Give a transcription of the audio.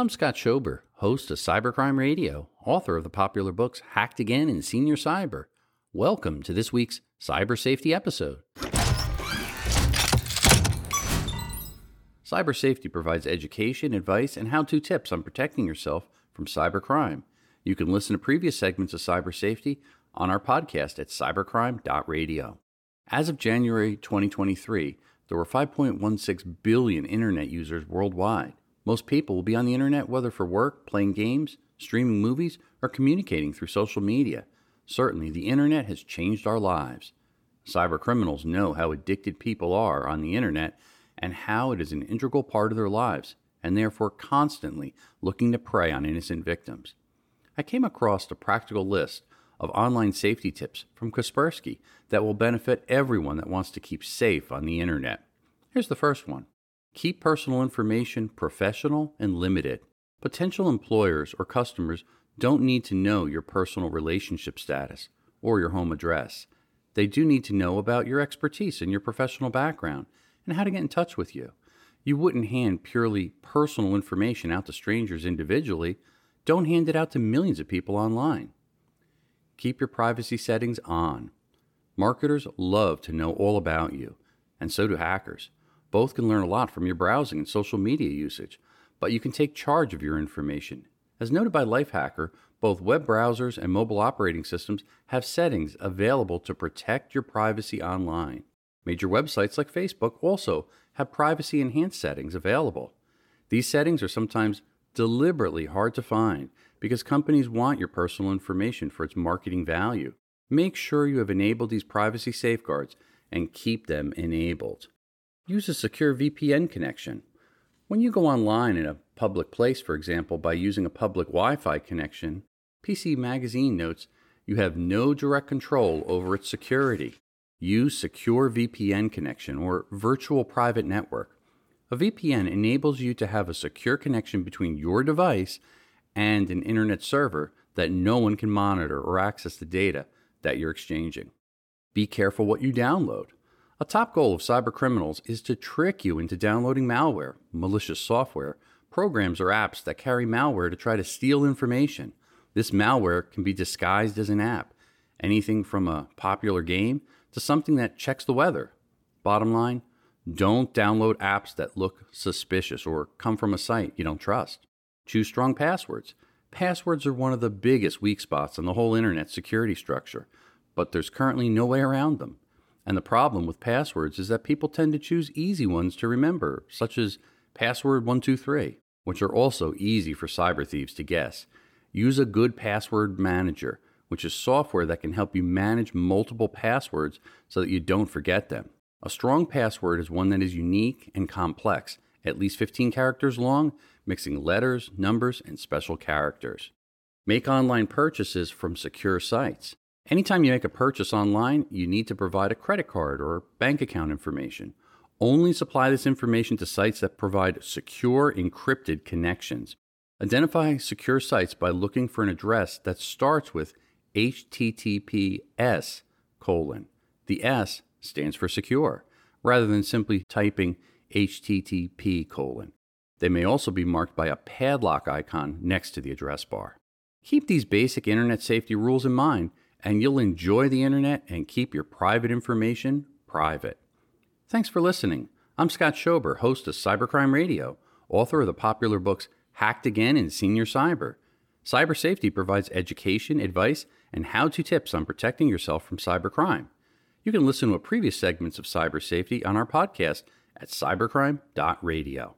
I'm Scott Schober, host of Cybercrime Radio, author of the popular books Hacked Again and Senior Cyber. Welcome to this week's Cyber Safety episode. Cyber Safety provides education, advice, and how to tips on protecting yourself from cybercrime. You can listen to previous segments of Cyber Safety on our podcast at cybercrime.radio. As of January 2023, there were 5.16 billion internet users worldwide. Most people will be on the internet whether for work, playing games, streaming movies, or communicating through social media. Certainly, the internet has changed our lives. Cyber criminals know how addicted people are on the internet and how it is an integral part of their lives, and therefore constantly looking to prey on innocent victims. I came across a practical list of online safety tips from Kaspersky that will benefit everyone that wants to keep safe on the internet. Here's the first one Keep personal information professional and limited. Potential employers or customers don't need to know your personal relationship status or your home address. They do need to know about your expertise and your professional background and how to get in touch with you. You wouldn't hand purely personal information out to strangers individually. Don't hand it out to millions of people online. Keep your privacy settings on. Marketers love to know all about you, and so do hackers. Both can learn a lot from your browsing and social media usage, but you can take charge of your information. As noted by Lifehacker, both web browsers and mobile operating systems have settings available to protect your privacy online. Major websites like Facebook also have privacy enhanced settings available. These settings are sometimes deliberately hard to find because companies want your personal information for its marketing value. Make sure you have enabled these privacy safeguards and keep them enabled. Use a secure VPN connection. When you go online in a public place, for example, by using a public Wi Fi connection, PC Magazine notes you have no direct control over its security. Use Secure VPN connection or virtual private network. A VPN enables you to have a secure connection between your device and an internet server that no one can monitor or access the data that you're exchanging. Be careful what you download. A top goal of cybercriminals is to trick you into downloading malware, malicious software, programs, or apps that carry malware to try to steal information. This malware can be disguised as an app, anything from a popular game to something that checks the weather. Bottom line, don't download apps that look suspicious or come from a site you don't trust. Choose strong passwords. Passwords are one of the biggest weak spots in the whole internet security structure, but there's currently no way around them. And the problem with passwords is that people tend to choose easy ones to remember, such as password 123, which are also easy for cyber thieves to guess. Use a good password manager which is software that can help you manage multiple passwords so that you don't forget them. A strong password is one that is unique and complex, at least 15 characters long, mixing letters, numbers, and special characters. Make online purchases from secure sites. Anytime you make a purchase online, you need to provide a credit card or bank account information. Only supply this information to sites that provide secure encrypted connections. Identify secure sites by looking for an address that starts with HTTPS colon. The S stands for secure, rather than simply typing HTTP colon. They may also be marked by a padlock icon next to the address bar. Keep these basic internet safety rules in mind, and you'll enjoy the internet and keep your private information private. Thanks for listening. I'm Scott Schober, host of Cybercrime Radio, author of the popular books Hacked Again and Senior Cyber. Cyber safety provides education, advice, and how to tips on protecting yourself from cybercrime. You can listen to previous segments of cyber safety on our podcast at cybercrime.radio.